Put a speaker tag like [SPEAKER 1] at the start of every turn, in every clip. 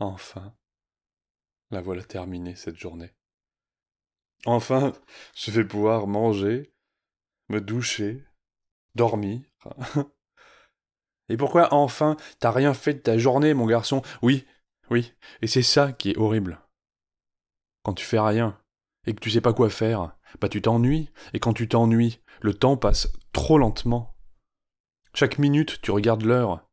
[SPEAKER 1] Enfin, la voilà terminée cette journée. Enfin, je vais pouvoir manger, me doucher, dormir. Et pourquoi enfin t'as rien fait de ta journée, mon garçon? Oui, oui, et c'est ça qui est horrible. Quand tu fais rien, et que tu sais pas quoi faire, bah tu t'ennuies, et quand tu t'ennuies, le temps passe trop lentement. Chaque minute, tu regardes l'heure,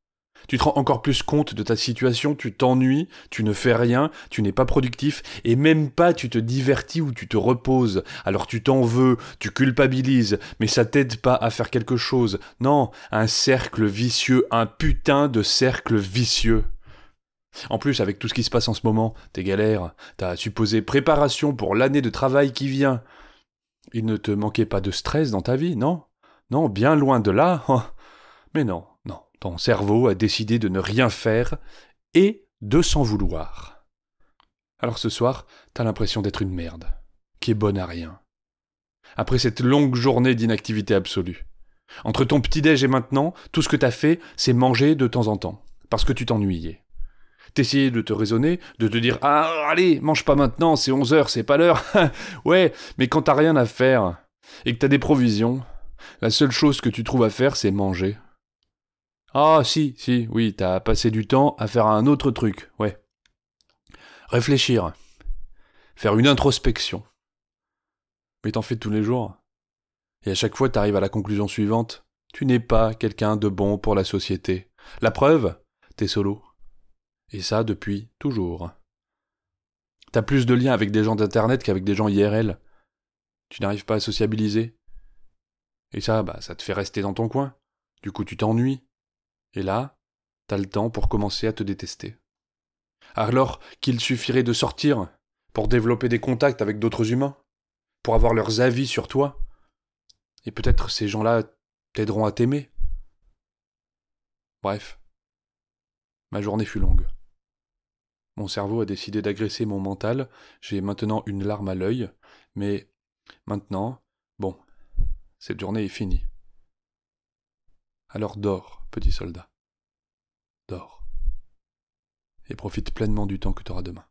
[SPEAKER 1] tu te rends encore plus compte de ta situation, tu t'ennuies, tu ne fais rien, tu n'es pas productif, et même pas tu te divertis ou tu te reposes. Alors tu t'en veux, tu culpabilises, mais ça t'aide pas à faire quelque chose. Non, un cercle vicieux, un putain de cercle vicieux. En plus, avec tout ce qui se passe en ce moment, tes galères, ta supposée préparation pour l'année de travail qui vient. Il ne te manquait pas de stress dans ta vie, non? Non, bien loin de là. Mais non, ton cerveau a décidé de ne rien faire et de s'en vouloir. Alors ce soir, t'as l'impression d'être une merde, qui est bonne à rien. Après cette longue journée d'inactivité absolue. Entre ton petit-déj et maintenant, tout ce que t'as fait, c'est manger de temps en temps, parce que tu t'ennuyais. T'essayais de te raisonner, de te dire Ah, allez, mange pas maintenant, c'est 11 heures, c'est pas l'heure. ouais, mais quand t'as rien à faire, et que t'as des provisions, la seule chose que tu trouves à faire, c'est manger. Ah si, si, oui, t'as passé du temps à faire un autre truc, ouais. Réfléchir. Faire une introspection. Mais t'en fais tous les jours. Et à chaque fois t'arrives à la conclusion suivante. Tu n'es pas quelqu'un de bon pour la société. La preuve, t'es solo. Et ça depuis toujours. T'as plus de liens avec des gens d'Internet qu'avec des gens IRL. Tu n'arrives pas à sociabiliser. Et ça, bah, ça te fait rester dans ton coin. Du coup, tu t'ennuies. Et là, t'as le temps pour commencer à te détester. Alors qu'il suffirait de sortir pour développer des contacts avec d'autres humains, pour avoir leurs avis sur toi. Et peut-être ces gens-là t'aideront à t'aimer. Bref, ma journée fut longue. Mon cerveau a décidé d'agresser mon mental, j'ai maintenant une larme à l'œil, mais maintenant, bon, cette journée est finie. Alors dors, petit soldat. Dors. Et profite pleinement du temps que tu auras demain.